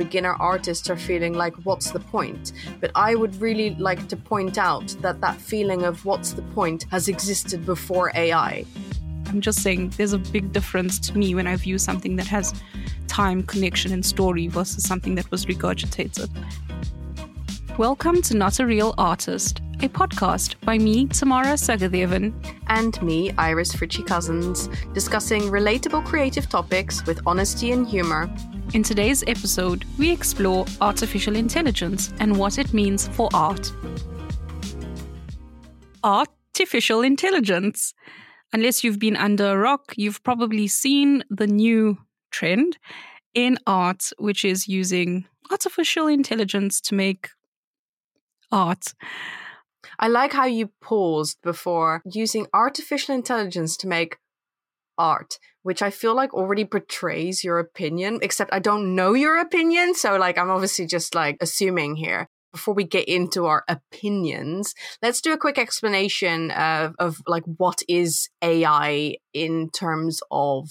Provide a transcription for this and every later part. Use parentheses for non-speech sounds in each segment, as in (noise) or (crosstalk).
beginner artists are feeling like, what's the point? But I would really like to point out that that feeling of what's the point has existed before AI. I'm just saying there's a big difference to me when I view something that has time, connection, and story versus something that was regurgitated. Welcome to Not a Real Artist, a podcast by me, Tamara Sagadevan, and me, Iris Fritchie Cousins, discussing relatable creative topics with honesty and humor. In today's episode, we explore artificial intelligence and what it means for art. Artificial intelligence. Unless you've been under a rock, you've probably seen the new trend in art, which is using artificial intelligence to make art. I like how you paused before using artificial intelligence to make art, which I feel like already portrays your opinion, except I don't know your opinion. So, like, I'm obviously just like assuming here. Before we get into our opinions, let's do a quick explanation of, of like what is AI in terms of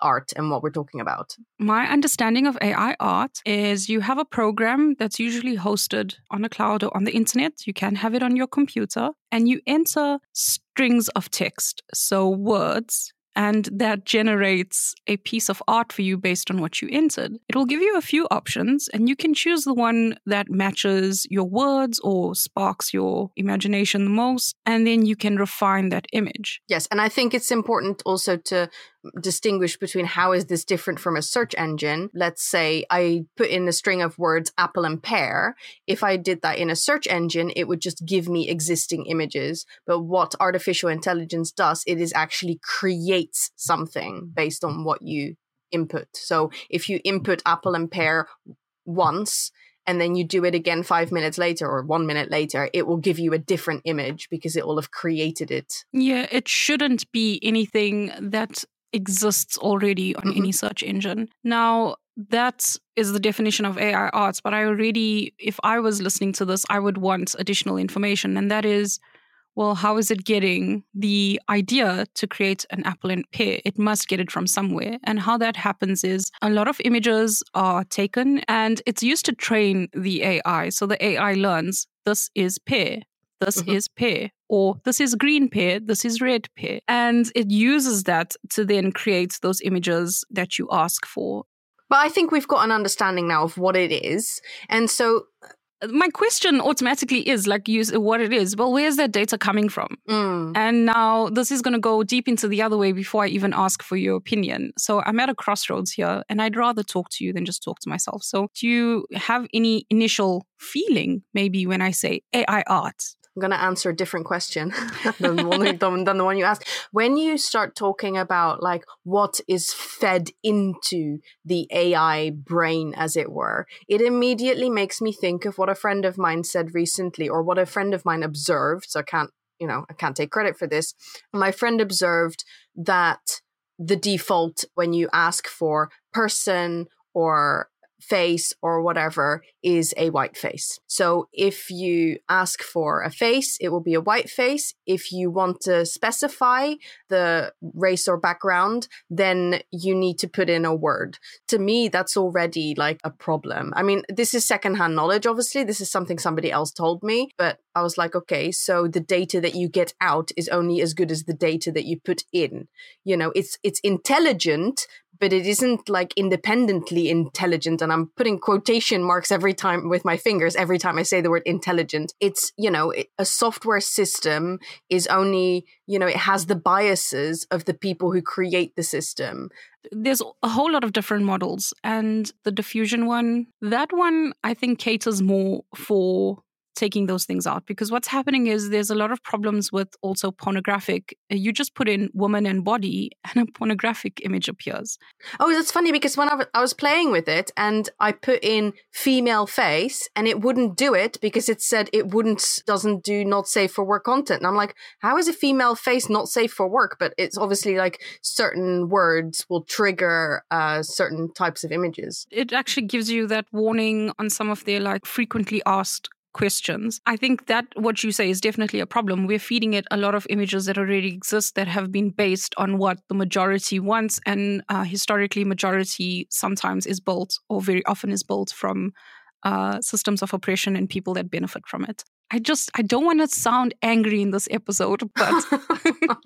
art and what we're talking about? My understanding of AI art is you have a program that's usually hosted on a cloud or on the internet. You can have it on your computer and you enter strings of text, so words and that generates a piece of art for you based on what you entered. It will give you a few options, and you can choose the one that matches your words or sparks your imagination the most, and then you can refine that image. Yes, and I think it's important also to distinguish between how is this different from a search engine. Let's say I put in a string of words apple and pear. If I did that in a search engine, it would just give me existing images. But what artificial intelligence does, it is actually creates something based on what you input. So if you input apple and pear once, and then you do it again five minutes later or one minute later, it will give you a different image because it will have created it. Yeah, it shouldn't be anything that exists already on mm-hmm. any search engine. Now, that is the definition of AI arts, but I already, if I was listening to this, I would want additional information. And that is, well, how is it getting the idea to create an apple and pear? It must get it from somewhere. And how that happens is a lot of images are taken and it's used to train the AI. So the AI learns this is pear this mm-hmm. is pear, or this is green pear, this is red pear. And it uses that to then create those images that you ask for. But I think we've got an understanding now of what it is. And so uh, my question automatically is like use what it is well where's that data coming from mm. and now this is going to go deep into the other way before i even ask for your opinion so i'm at a crossroads here and i'd rather talk to you than just talk to myself so do you have any initial feeling maybe when i say ai art I'm going to answer a different question (laughs) than, the one, than, (laughs) than the one you asked. When you start talking about like what is fed into the AI brain, as it were, it immediately makes me think of what a friend of mine said recently, or what a friend of mine observed. So I can't, you know, I can't take credit for this. My friend observed that the default when you ask for person or face or whatever is a white face. So if you ask for a face, it will be a white face. If you want to specify the race or background, then you need to put in a word. To me, that's already like a problem. I mean, this is secondhand knowledge, obviously. This is something somebody else told me, but I was like, okay, so the data that you get out is only as good as the data that you put in. You know, it's it's intelligent, but it isn't like independently intelligent. And I'm putting quotation marks every time with my fingers every time I say the word intelligent. It's, you know, a software system is only, you know, it has the biases of the people who create the system. There's a whole lot of different models, and the diffusion one, that one I think caters more for taking those things out because what's happening is there's a lot of problems with also pornographic uh, you just put in woman and body (laughs) and a pornographic image appears. Oh that's funny because when I was playing with it and i put in female face and it wouldn't do it because it said it wouldn't doesn't do not safe for work content. And i'm like how is a female face not safe for work? But it's obviously like certain words will trigger uh, certain types of images. It actually gives you that warning on some of their like frequently asked questions. I think that what you say is definitely a problem. We're feeding it a lot of images that already exist that have been based on what the majority wants. And uh, historically, majority sometimes is built or very often is built from uh, systems of oppression and people that benefit from it. I just I don't want to sound angry in this episode, but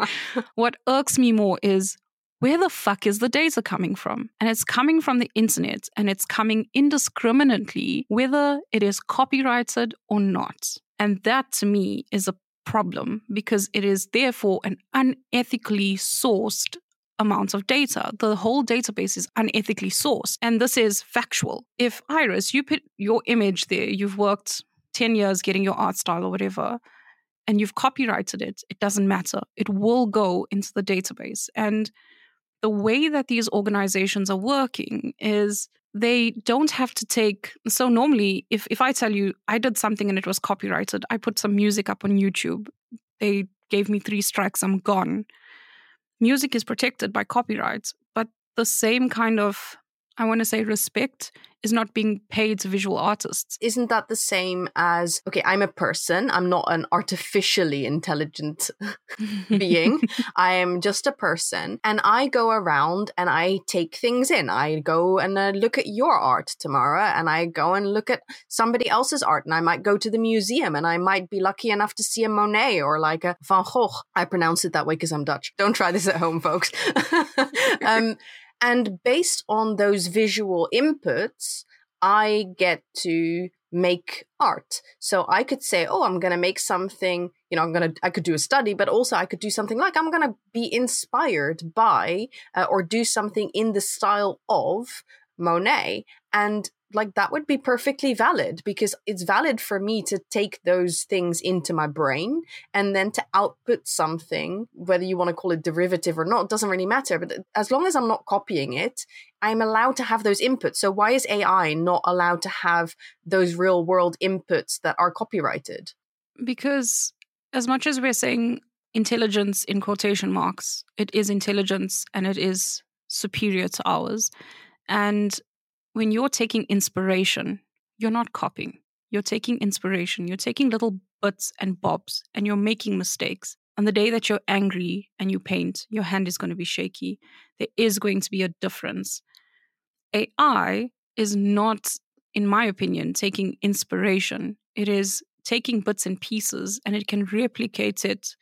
(laughs) (laughs) what irks me more is where the fuck is the data coming from? And it's coming from the internet and it's coming indiscriminately, whether it is copyrighted or not. And that to me is a problem because it is therefore an unethically sourced amount of data. The whole database is unethically sourced. And this is factual. If Iris, you put your image there, you've worked 10 years getting your art style or whatever, and you've copyrighted it, it doesn't matter. It will go into the database. And the way that these organizations are working is they don't have to take so normally if if I tell you I did something and it was copyrighted, I put some music up on YouTube. They gave me 3 strikes, I'm gone. Music is protected by copyright, but the same kind of I want to say respect is not being paid to visual artists. Isn't that the same as, okay, I'm a person, I'm not an artificially intelligent (laughs) being. (laughs) I am just a person, and I go around and I take things in. I go and uh, look at your art, Tamara, and I go and look at somebody else's art, and I might go to the museum and I might be lucky enough to see a Monet or like a Van Gogh. I pronounce it that way because I'm Dutch. Don't try this at home, folks. (laughs) um, and based on those visual inputs, I get to make art. So I could say, oh, I'm going to make something, you know, I'm going to, I could do a study, but also I could do something like I'm going to be inspired by uh, or do something in the style of Monet. And like that would be perfectly valid because it's valid for me to take those things into my brain and then to output something whether you want to call it derivative or not doesn't really matter but uh, as long as i'm not copying it i'm allowed to have those inputs. So why is ai not allowed to have those real world inputs that are copyrighted? Because as much as we're saying intelligence in quotation marks it is intelligence and it is superior to ours. And when you're taking inspiration, you're not copying. You're taking inspiration. You're taking little bits and bobs and you're making mistakes. On the day that you're angry and you paint, your hand is going to be shaky. There is going to be a difference. AI is not, in my opinion, taking inspiration. It is taking bits and pieces and it can replicate it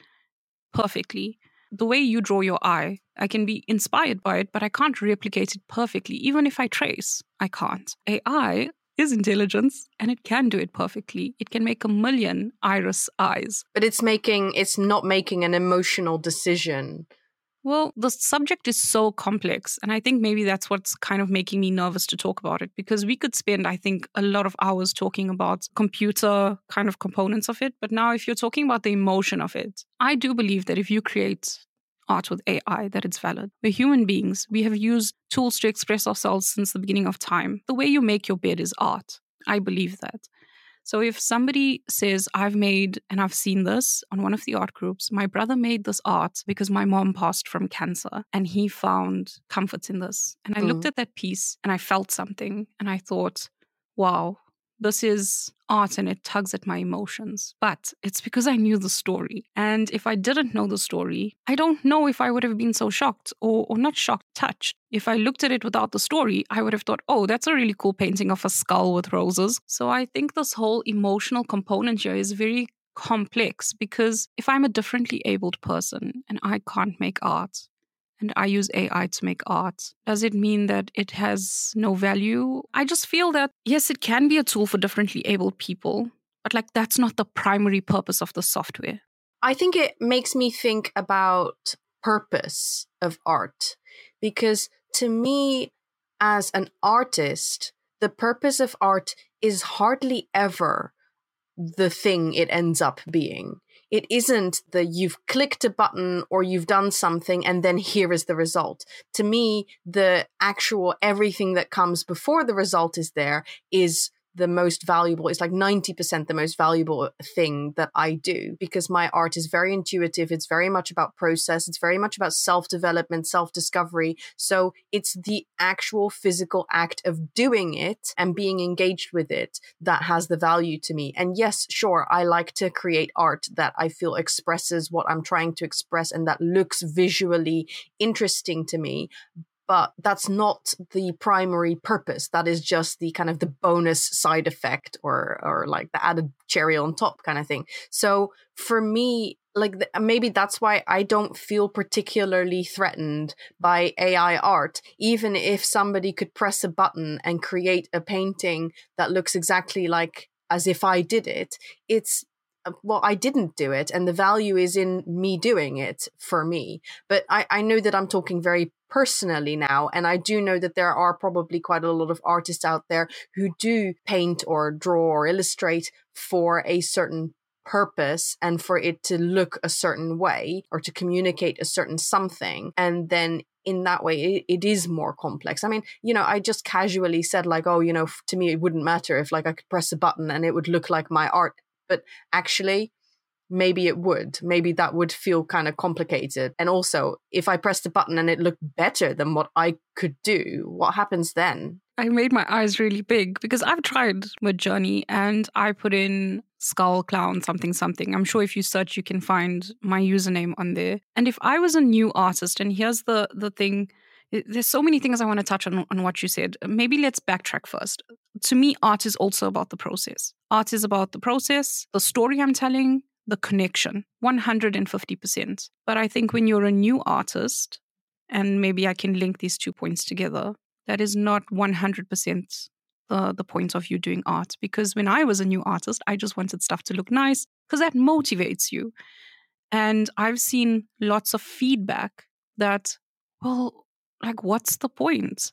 perfectly the way you draw your eye, I can be inspired by it, but I can't replicate it perfectly. Even if I trace, I can't. AI is intelligence and it can do it perfectly. It can make a million iris eyes. But it's making it's not making an emotional decision well, the subject is so complex. And I think maybe that's what's kind of making me nervous to talk about it because we could spend, I think, a lot of hours talking about computer kind of components of it. But now, if you're talking about the emotion of it, I do believe that if you create art with AI, that it's valid. We're human beings. We have used tools to express ourselves since the beginning of time. The way you make your bed is art. I believe that. So if somebody says, I've made, and I've seen this on one of the art groups, my brother made this art because my mom passed from cancer and he found comfort in this. And I mm. looked at that piece and I felt something and I thought, wow, this is art and it tugs at my emotions. But it's because I knew the story. And if I didn't know the story, I don't know if I would have been so shocked or, or not shocked, touched. If I looked at it without the story, I would have thought, oh, that's a really cool painting of a skull with roses. So I think this whole emotional component here is very complex because if I'm a differently abled person and I can't make art, and I use AI to make art. Does it mean that it has no value? I just feel that, yes, it can be a tool for differently abled people, but like that's not the primary purpose of the software. I think it makes me think about purpose of art because to me as an artist the purpose of art is hardly ever the thing it ends up being it isn't the you've clicked a button or you've done something and then here is the result. To me, the actual everything that comes before the result is there is the most valuable it's like 90% the most valuable thing that i do because my art is very intuitive it's very much about process it's very much about self development self discovery so it's the actual physical act of doing it and being engaged with it that has the value to me. And yes sure i like to create art that i feel expresses what i'm trying to express and that looks visually interesting to me but that's not the primary purpose. That is just the kind of the bonus side effect or or like the added cherry on top kind of thing. So for me like the, maybe that's why i don't feel particularly threatened by ai art even if somebody could press a button and create a painting that looks exactly like as if i did it. It's Um, well, I didn't do it, and the value is in me doing it for me. But I, I know that I'm talking very personally now. And I do know that there are probably quite a lot of artists out there who do paint or draw or illustrate for a certain purpose and for it to look a certain way or to communicate a certain something. And then in that way it, it is more complex i mean you know i just casually said like oh you know to me it wouldn't matter if like i could press a button and it would look like my art but actually maybe it would. Maybe that would feel kind of complicated. And also, if I pressed the button and it looked better than what I could do, what happens then? I made my eyes really big because I've tried Midjourney and I put in skull clown something something. I'm sure if you search you can find my username on there. And if I was a new artist and here's the the thing Uh, there's so many things I want to touch on on what you said. Maybe let's backtrack first. To me art is also about the process. Art is about the process, the story I'm telling, the connection 150%. But I think when you're a new artist, and maybe I can link these two points together, that is not 100% the, the point of you doing art. Because when I was a new artist, I just wanted stuff to look nice because that motivates you. And I've seen lots of feedback that, well, like, what's the point?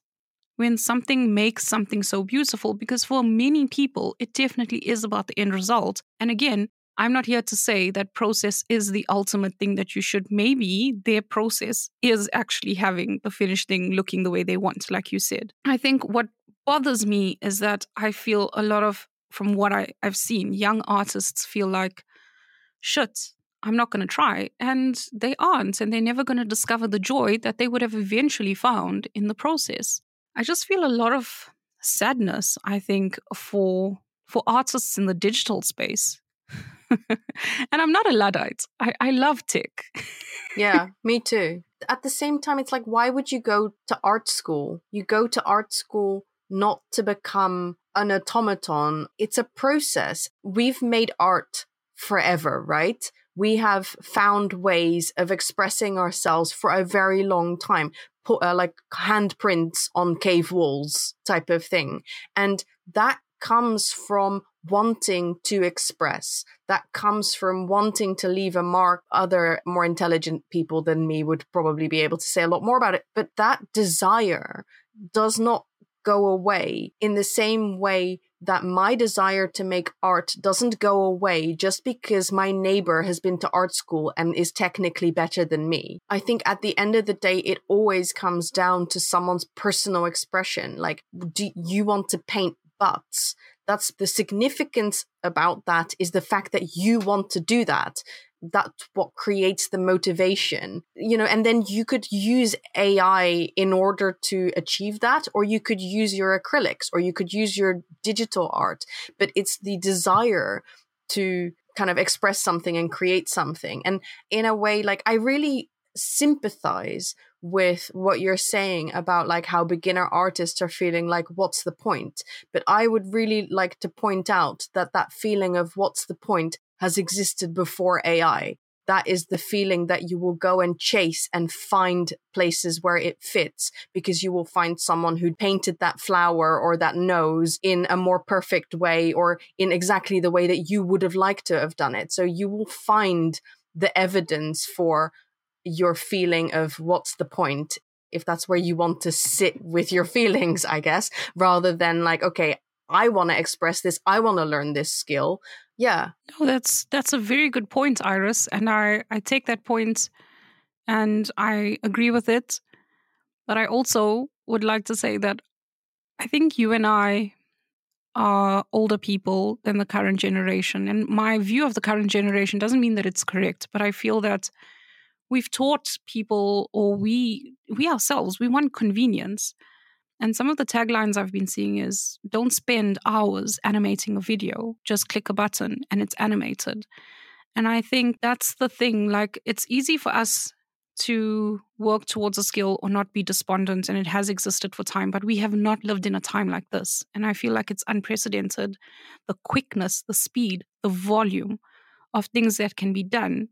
when something makes something so beautiful because for many people it definitely is about the end result and again I'm not here to say that process is the ultimate thing that you should. Maybe their process is actually having the finished thing looking the way they want, like you said. I think what bothers me is that I feel a lot of, from what I, I've seen, young artists feel like, shit, I'm not going to try. And they aren't. And they're never going to discover the joy that they would have eventually found in the process. I just feel a lot of sadness, I think, for for artists in the digital space (laughs) and I'm not a Luddite. I, I love tech. yeah, (laughs) me too. At the same time, it's like, why would you go to art school? You go to art school not to become an automaton. It's a process. We've made art forever, right? We have found ways of expressing ourselves for a very long time, put uh, like handprints on cave walls type of thing. And that comes from wanting to express that comes from wanting to leave a mark other more intelligent people than me would probably be able to say a lot more about it but that desire does not go away in the same way that my desire to make art doesn't go away just because my neighbor has been to art school and is technically better than me. I think at the end of the day, it always comes down to someone's personal expression. Like, do you want to paint butts? that's the significance about that is the fact that you want to do that that's what creates the motivation you know and then you could use ai in order to achieve that or you could use your acrylics or you could use your digital art but it's the desire to kind of express something and create something. And in a way like i really sympathize with what you're saying about like how beginner artists are feeling like what's the point? But i would really like to point out that that feeling of what's the point has existed before ai that is the feeling that you will go and chase and find places where it fits because you will find someone who painted that flower or that nose in a more perfect way or in exactly the way that you would have liked to have done it. So you will find the evidence for your feeling of what's the point if that's where you want to sit with your (laughs) feelings i guess rather than like okay i want to express this i want to learn this skill yeah no that's that's a very good point iris and i i take that point and i agree with it but i also would like to say that i think you and i are older people than the current generation. And my view of the current generation doesn't mean that it's correct, but I feel that we've taught people or we we ourselves we want convenience and some of the taglines i've been seeing is don't spend hours animating a video just click a button and it's animated. And i think that's the thing like it's easy for us to work towards a skill or not be despondent and it has existed for time but we have not lived in a time like this. And i feel like it's unprecedented the quickness the speed the volume of things that can be done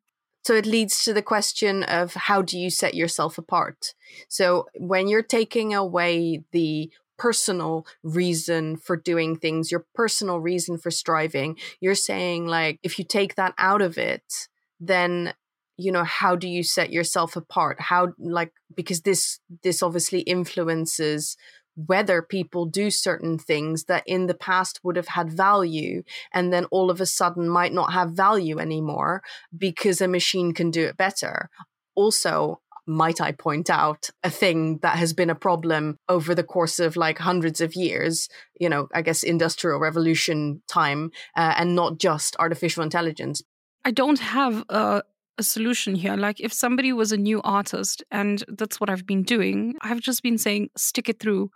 so it leads to the question of how do you set yourself apart? So when you're taking away the personal reason for doing things your personal reason for striving you're saying like if you take that out of it then you know how do you set yourself apart? How like because this this obviously influences whether people do certain things that in the past would have had value and then all of a sudden might not have value anymore because a machine can do it better also might I point out, a thing that has been a problem over the course of like hundreds of years, you know, I guess industrial revolution time, uh, and not just artificial intelligence. I don't have a a solution here. Like if somebody was a new artist, and that's what I've been doing, I've just been saying, stick it through.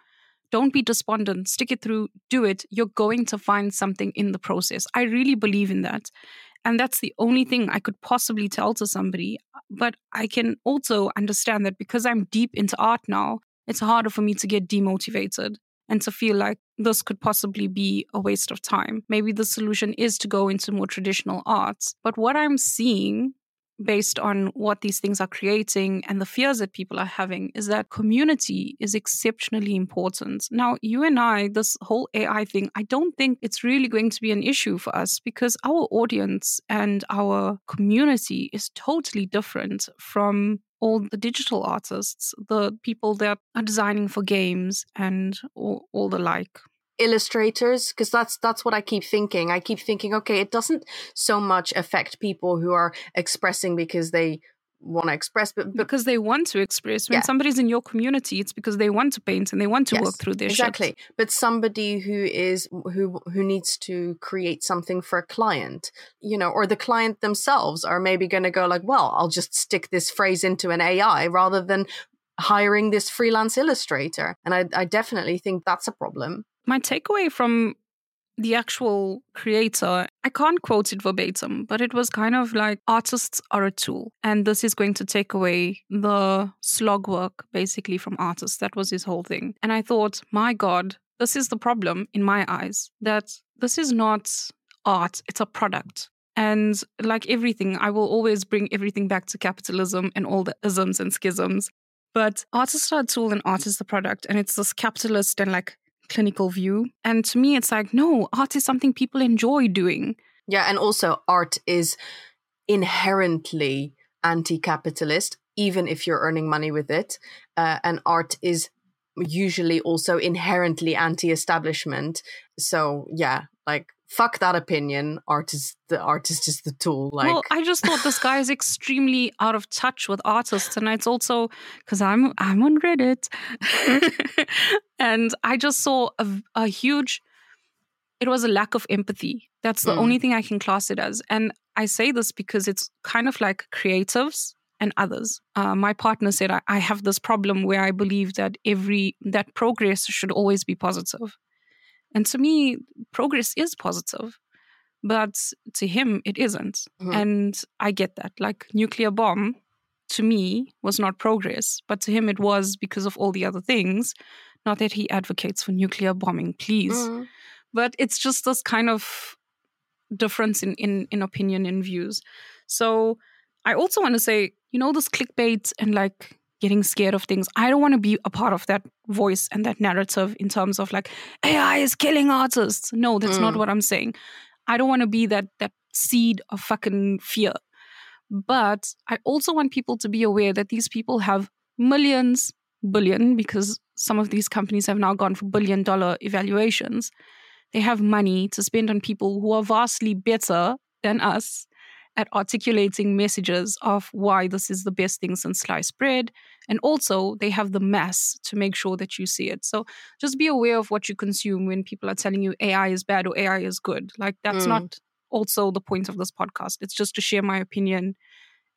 Don't be despondent. Stick it through. Do it. You're going to find something in the process. I really believe in that. And that's the only thing I could possibly tell to somebody. But I can also understand that because I'm deep into art now, it's harder for me to get demotivated and to feel like this could possibly be a waste of time. Maybe the solution is to go into more traditional arts. But what I'm seeing based on what these things are creating and the fears that people are having is that community is exceptionally important. Now, you and I, this whole AI thing, I don't think it's really going to be an issue for us because our audience and our community is totally different from all the digital artists, the people that are designing for games and all, all the like illustrators because that's that's what i keep thinking. I keep thinking okay it doesn't so much affect people who are expressing because they want to express but, but because they want to express. When yeah. somebody's in your community it's because they want to paint and they want to yes, work through their exactly. Shit. but somebody who is who who needs to create something for a client you know or the client themselves are maybe going to go like well i'll just stick this phrase into an ai rather than hiring this freelance illustrator. And i, I definitely think that's a problem my takeaway from the actual creator, I can't quote it verbatim, but it was kind of like artists are a tool. And this is going to take away the slog work basically from artists. That was his whole thing. And I thought, my God, this is the problem in my eyes that this is not art, it's a product. And like everything, I will always bring everything back to capitalism and all the isms and schisms. But artists are a tool and art is the product. And it's this capitalist and like clinical view. And to me, it's like, no, art is something people enjoy doing. Yeah. And also, art is inherently anti capitalist, even if you're earning money with it. Uh, and art is usually also inherently anti establishment. So, yeah, like fuck that opinion. Artist, the artist is the tool. Like, well, I just thought this guy is (laughs) extremely out of touch with artists, and it's also because I'm I'm on Reddit, (laughs) and I just saw a, a, huge. It was a lack of empathy. That's the mm. only thing I can class it as, and I say this because it's kind of like creatives and others. Uh, my partner said I, I have this problem where I believe that every that progress should always be positive and to me, progress is positive, but to him, it isn't. Mm-hmm. And I get that. Like nuclear bomb to me was not progress, but to him it was because of all the other things. Not that he advocates for nuclear bombing, please. Mm-hmm. But it's just this kind of difference in, in, in opinion and views. So I also want to say, you know, this clickbait and like getting scared of things. I don't want to be a part of that voice and that narrative in terms of like AI is killing artists. No, that's mm. not what I'm saying. I don't want to be that that seed of fucking fear. But I also want people to be aware that these people have millions, billion, because some of these companies have now gone for billion dollar evaluations. They have money to spend on people who are vastly better than us at articulating messages of why this is the best thing since sliced bread And also, they have the mass to make sure that you see it. So just be aware of what you consume when people are telling you AI is bad or AI is good. Like, that's mm. not also the point of this podcast. It's just to share my opinion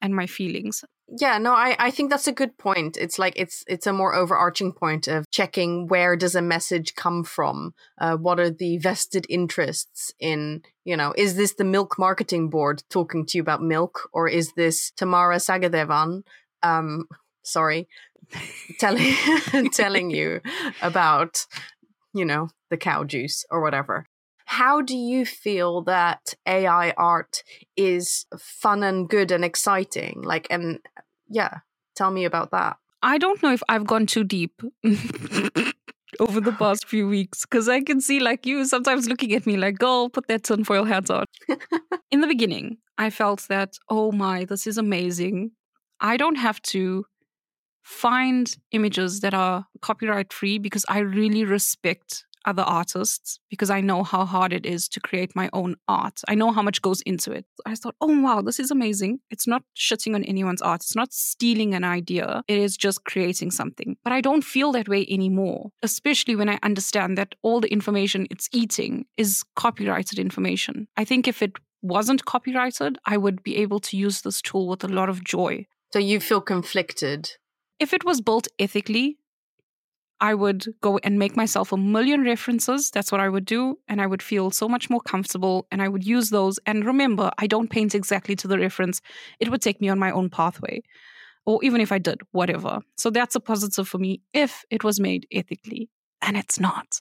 and my feelings yeah no i i think that's a good point it's like it's it's a more overarching point of checking where does a message come from uh, what are the vested interests in you know is this the milk marketing board talking to you about milk or is this tamara sagadevan um sorry telling (laughs) (laughs) telling you about you know the cow juice or whatever how do you feel that AI art is fun and good and exciting? Like, and yeah, tell me about that. I don't know if I've gone too deep (laughs) over the past few weeks because I can see like you sometimes looking at me like, girl, put that tinfoil hat on. In the beginning, I felt that, oh my, this is amazing. I don't have to find images that are copyright free because I really respect other artists because I know how hard it is to create my own art. I know how much goes into it. I thought, oh, wow, this is amazing. It's not shitting on anyone's art, it's not stealing an idea, it is just creating something. But I don't feel that way anymore, especially when I understand that all the information it's eating is copyrighted information. I think if it wasn't copyrighted, I would be able to use this tool with a lot of joy. So you feel conflicted? If it was built ethically, I would go and make myself a million references. That's what I would do. And I would feel so much more comfortable and I would use those. And remember, I don't paint exactly to the reference, it would take me on my own pathway. Or even if I did, whatever. So that's a positive for me if it was made ethically. And it's not.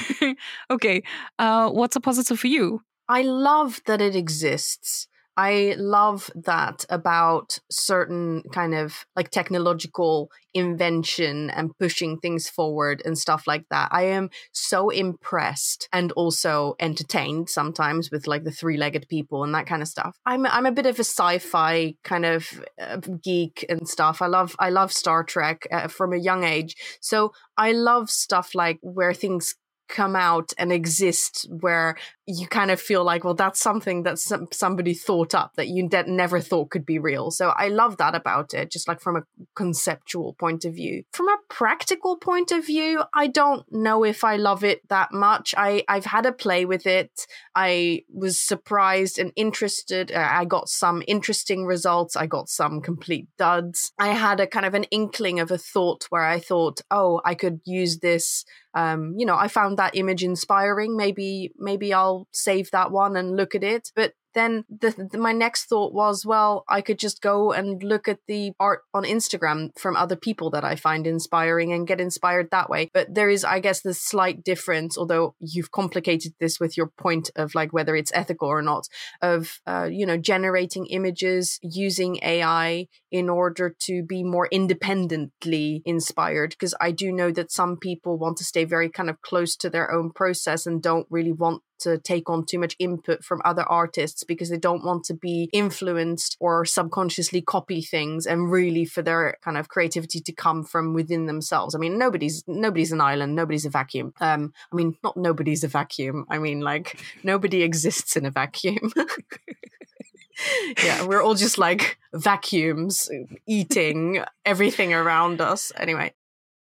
(laughs) okay. Uh, what's a positive for you? I love that it exists. I love that about certain kind of like technological invention and pushing things forward and stuff like that. I am so impressed and also entertained sometimes with like the three-legged people and that kind of stuff. I'm I'm a bit of a sci-fi kind of uh, geek and stuff. I love I love Star Trek uh, from a young age. So I love stuff like where things come out and exist where you kind of feel like well that's something that some, somebody thought up that you de- never thought could be real. So i love that about it just like from a conceptual point of view. From a practical point of view i don't know if i love it that much. I i've had a play with it. I was surprised and interested. Uh, i got some interesting results. I got some complete duds. I had a kind of an inkling of a thought where i thought oh i could use this um, you know, I found that image inspiring. Maybe, maybe I'll save that one and look at it. But then the, the, my next thought was, well, I could just go and look at the art on Instagram from other people that I find inspiring and get inspired that way. But there is, I guess, this slight difference, although you've complicated this with your point of like whether it's ethical or not, of, uh, you know, generating images using AI in order to be more independently inspired. Because I do know that some people want to stay very kind of close to their own process and don't really want to take on too much input from other artists because they don't want to be influenced or subconsciously copy things and really for their kind of creativity to come from within themselves. I mean, nobody's nobody's an island, nobody's a vacuum. Um, I mean, not nobody's a vacuum. I mean, like (laughs) nobody exists in a vacuum. (laughs) yeah, we're all just like vacuums eating everything around us. Anyway,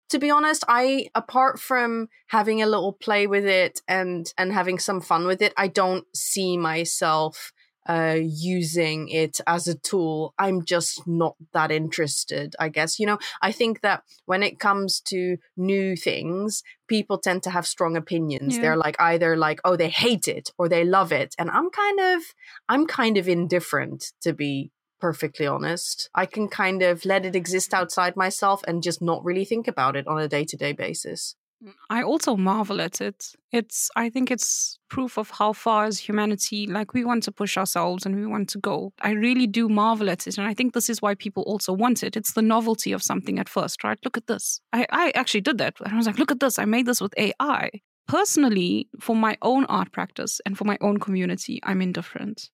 to be honest, I apart from having a little play with it and and having some fun with it, I don't see myself uh, using it as a tool. I'm just not that interested, I guess. You know, I think that when it comes to new things, people tend to have strong opinions. Yeah. They're like either like, oh, they hate it or they love it. And I'm kind of, I'm kind of indifferent to be perfectly honest. I can kind of let it exist outside myself and just not really think about it on a day to day basis. Mm, I also marvel at it. It's, I think it's proof of how far as humanity, like we want to push ourselves and we want to go. I really do marvel at it. And I think this is why people also want it. It's the novelty of something at first, right? Look at this. I, I actually did that. And I was like, look at this. I made this with AI. Personally, for my own art practice and for my own community, I'm indifferent.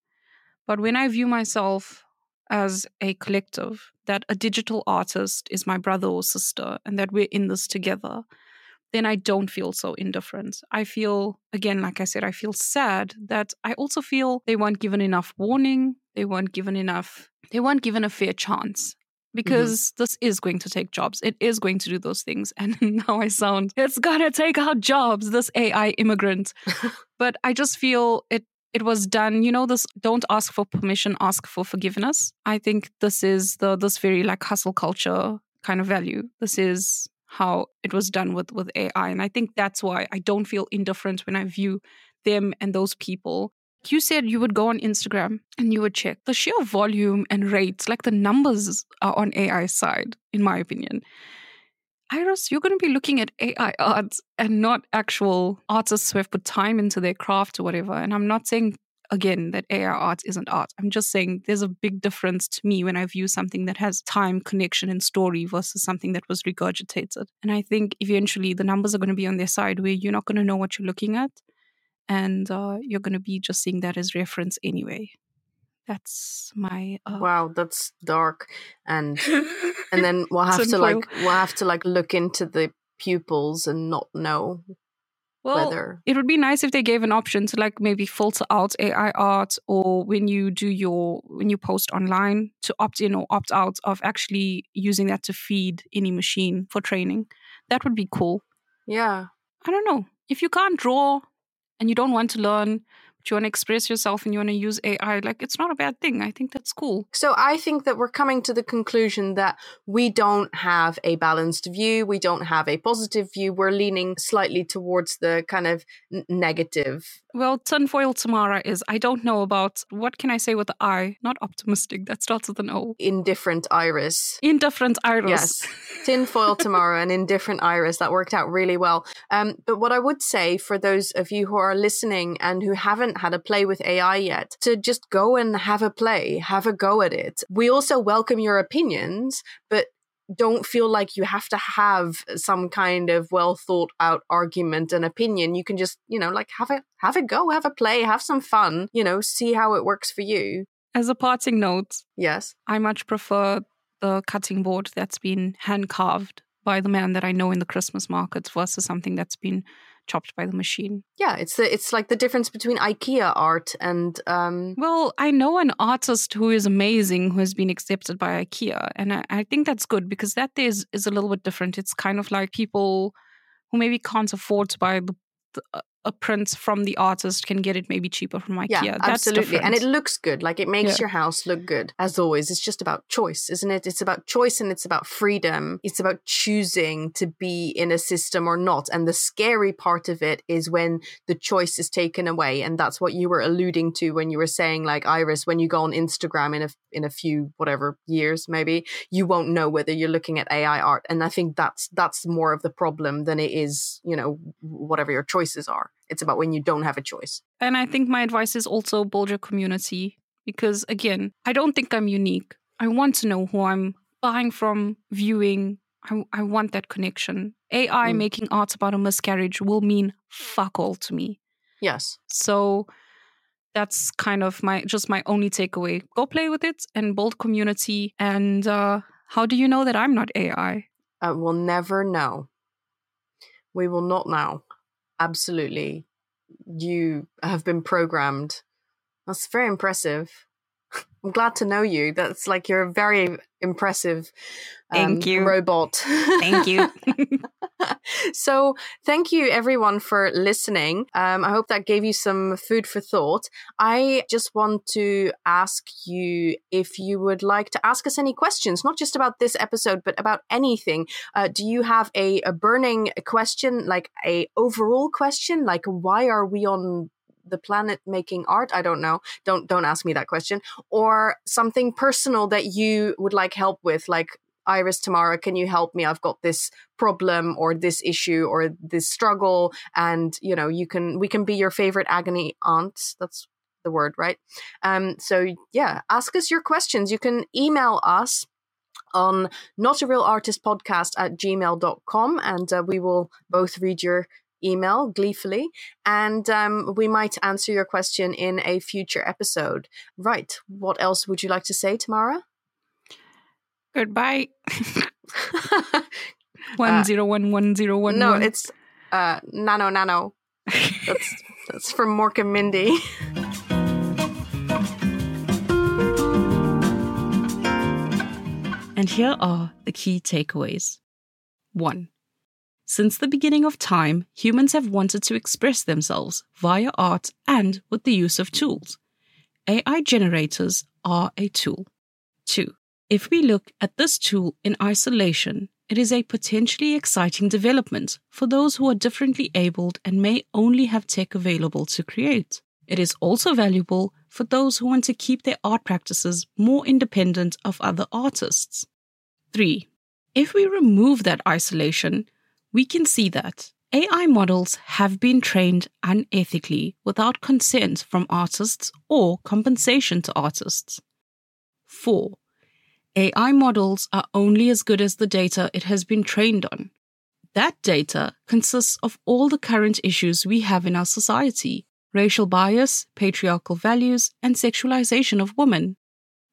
But when I view myself as a collective, that a digital artist is my brother or sister and that we're in this together, then I don't feel so indifferent. I feel, again, like I said, I feel sad that I also feel they weren't given enough warning, they weren't given enough, they weren't given a fair chance. Mm-hmm. because this is going to take jobs. It is going to do those things. (laughs) And now I sound, it's gonna take our jobs, this AI immigrant. (laughs) but I just feel it it was done you know this don't ask for permission ask for forgiveness. I think this is the this very like hustle culture kind of value. This is how it was done with with ai and i think that's why i don't feel indifferent when i view them and those people. You said you would go on Instagram and you would check. The sheer volume and rates, like the numbers are on AI side, in my opinion. Iris, you're going to be looking at AI art and not actual artists who have put time into their craft or whatever. And I'm not saying again that AI art isn't art. I'm just saying there's a big difference to me when I view something that has time, connection, and story versus something that was regurgitated. And I think eventually the numbers are going to be on their side where you're not going to know what you're looking at and uh, you're going to be just seeing that as reference anyway that's my uh... wow that's dark and and (laughs) then we'll have to like we'll have to like look into the pupils and not know well, whether it would be nice if they gave an option to like maybe filter out AI art or when you do your when you post online to opt in or opt out of actually using that to feed any machine for training. That would be cool. Yeah. I don't know. If you can't draw, and you don't want to learn you want to express yourself and you want to use AI, like it's not a bad thing. I think that's cool. So I think that we're coming to the conclusion that we don't have a balanced view. We don't have a positive view. We're leaning slightly towards the kind of negative well, tinfoil Tamara is I don't know about what can I say with the I? Not optimistic. That starts with an O. Indifferent iris. Indifferent iris. Yes. tinfoil Tamara and indifferent iris. That worked out really well. Um, but what I would say for those of you who are listening and who haven't had a play with AI yet, to just go and have a play, have a go at it. We also welcome your opinions, but don't feel like you have to have some kind of well thought out argument and opinion. You can just you know like have a have a go have a play have some fun you know see how it works for you. As a parting note yes. I much prefer the cutting board that's been hand carved by the man that i know in the christmas markets versus something that's been chopped by the machine. Yeah, it's the, it's like the difference between IKEA art and. Um... Well, I know an artist who is amazing who has been accepted by IKEA, and I, I think that's good because that is is a little bit different. It's kind of like people who maybe can't afford to buy the, the a print from the artist can get it maybe cheaper from IKEA. Yeah, That's absolutely. Different. And it looks good. Like it makes yeah. your house look good. As always, it's just about choice, isn't it? It's about choice and it's about freedom. It's about choosing to be in a system or not. And the scary part of it is when the choice is taken away. And that's what you were alluding to when you were saying, like, Iris, when you go on Instagram in a in a few whatever years, maybe, you won't know whether you're looking at AI art. And I think that's that's more of the problem than it is, you know, whatever your choices are. It's about when you don't have a choice. And I think my advice is also build your community because, again, I don't think I'm unique. I want to know who I'm buying from, viewing. I, I want that connection. AI mm. making art about a miscarriage will mean fuck all to me. Yes. So that's kind of my just my only takeaway. Go play with it and build community. And uh, how do you know that I'm not AI? I will never know. We will not know absolutely you have been programmed. That's very impressive. I'm glad to know you. That's like you're a very impressive um, thank you robot. thank you. (laughs) so thank you everyone for listening. Um, I hope that gave you some food for thought. I just want to ask you if you would like to ask us any questions, not just about this episode, but about anything. Uh, do you have a, a burning question, like a overall question, like why are we on the planet making art i don't know. Don't don't ask me that question. Or something personal that you would like help with like iris tamara can you help me? I've got this problem or this issue or this struggle and you know you can we can be your favorite agony aunt that's the word right? Um so yeah ask us your questions. You can email us on not a real artist podcast at gmail.com and uh, we will both read your email gleefully, and um, we might answer your question in a future episode. Right. What else would you like to say, Tamara? Goodbye. (laughs) (laughs) one zero one one zero one. No, it's uh, nanu nanu. (laughs) That's that's from Mork and Mindy. And here are the key takeaways 1. Since the beginning of time, humans have wanted to express themselves via art and with the use of tools. AI generators are a tool. 2. If we look at this tool in isolation, it is a potentially exciting development for those who are differently abled and may only have tech available to create. It is also valuable for those who want to keep their art practices more independent of other artists. 3. If we remove that isolation, we can see that AI models have been trained unethically without consent from artists or compensation to artists. 4. AI models are only as good as the data it has been trained on. That data consists of all the current issues we have in our society racial bias, patriarchal values, and sexualization of women.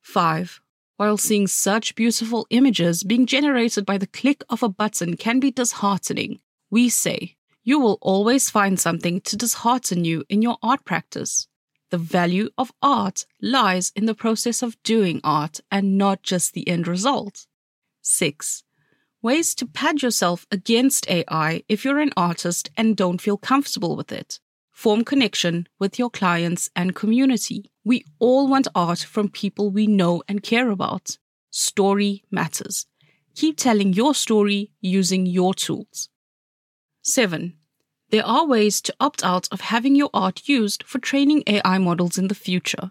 5. While seeing such beautiful images being generated by the click of a button can be disheartening, we say you will always find something to dishearten you in your art practice. The value of art lies in the process of doing art and not just the end result. 6. Ways to pad yourself against AI if you're an artist and don't feel comfortable with it. Form connection with your clients and community. We all want art from people we know and care about. Story matters. Keep telling your story using your tools. 7. There are ways to opt out of having your art used for training AI models in the future.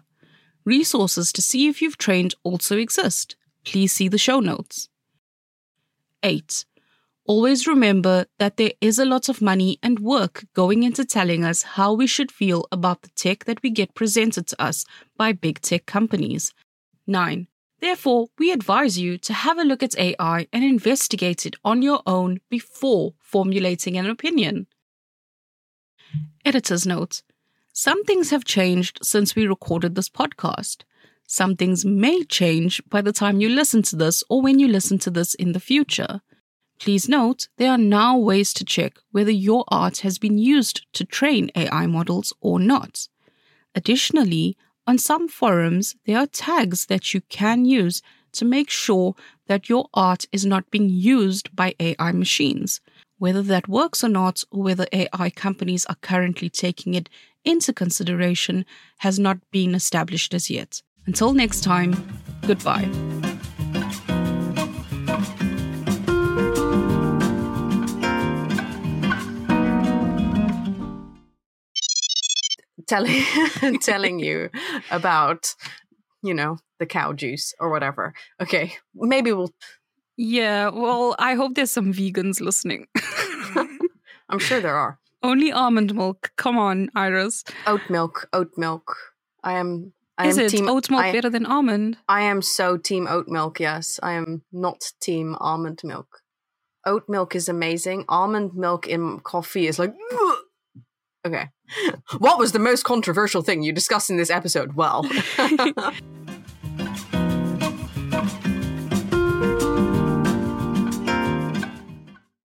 Resources to see if you've trained also exist. Please see the show notes. 8. Always remember that there is a lot of money and work going into telling us how we should feel about the tech that we get presented to us by big tech companies. 9. Therefore, we advise you to have a look at AI and investigate it on your own before formulating an opinion. Editor's note Some things have changed since we recorded this podcast. Some things may change by the time you listen to this or when you listen to this in the future. Please note, there are now ways to check whether your art has been used to train AI models or not. Additionally, on some forums, there are tags that you can use to make sure that your art is not being used by AI machines. Whether that works or not, or whether AI companies are currently taking it into consideration, has not been established as yet. Until next time, goodbye. Telling (laughs) telling you about you know the cow juice or whatever okay maybe we'll Yeah, well, I hope there's some vegans listening. (laughs) i'm sure there are (laughs) Only almond milk. Come on, Iris. oat milk oat milk i am i Is am it team oat milk I, better than almond? I am so team oat milk yes i am not team almond milk oat milk is amazing almond milk in coffee is like okay. What was the most controversial thing you discussed in this episode? Well (laughs) (laughs)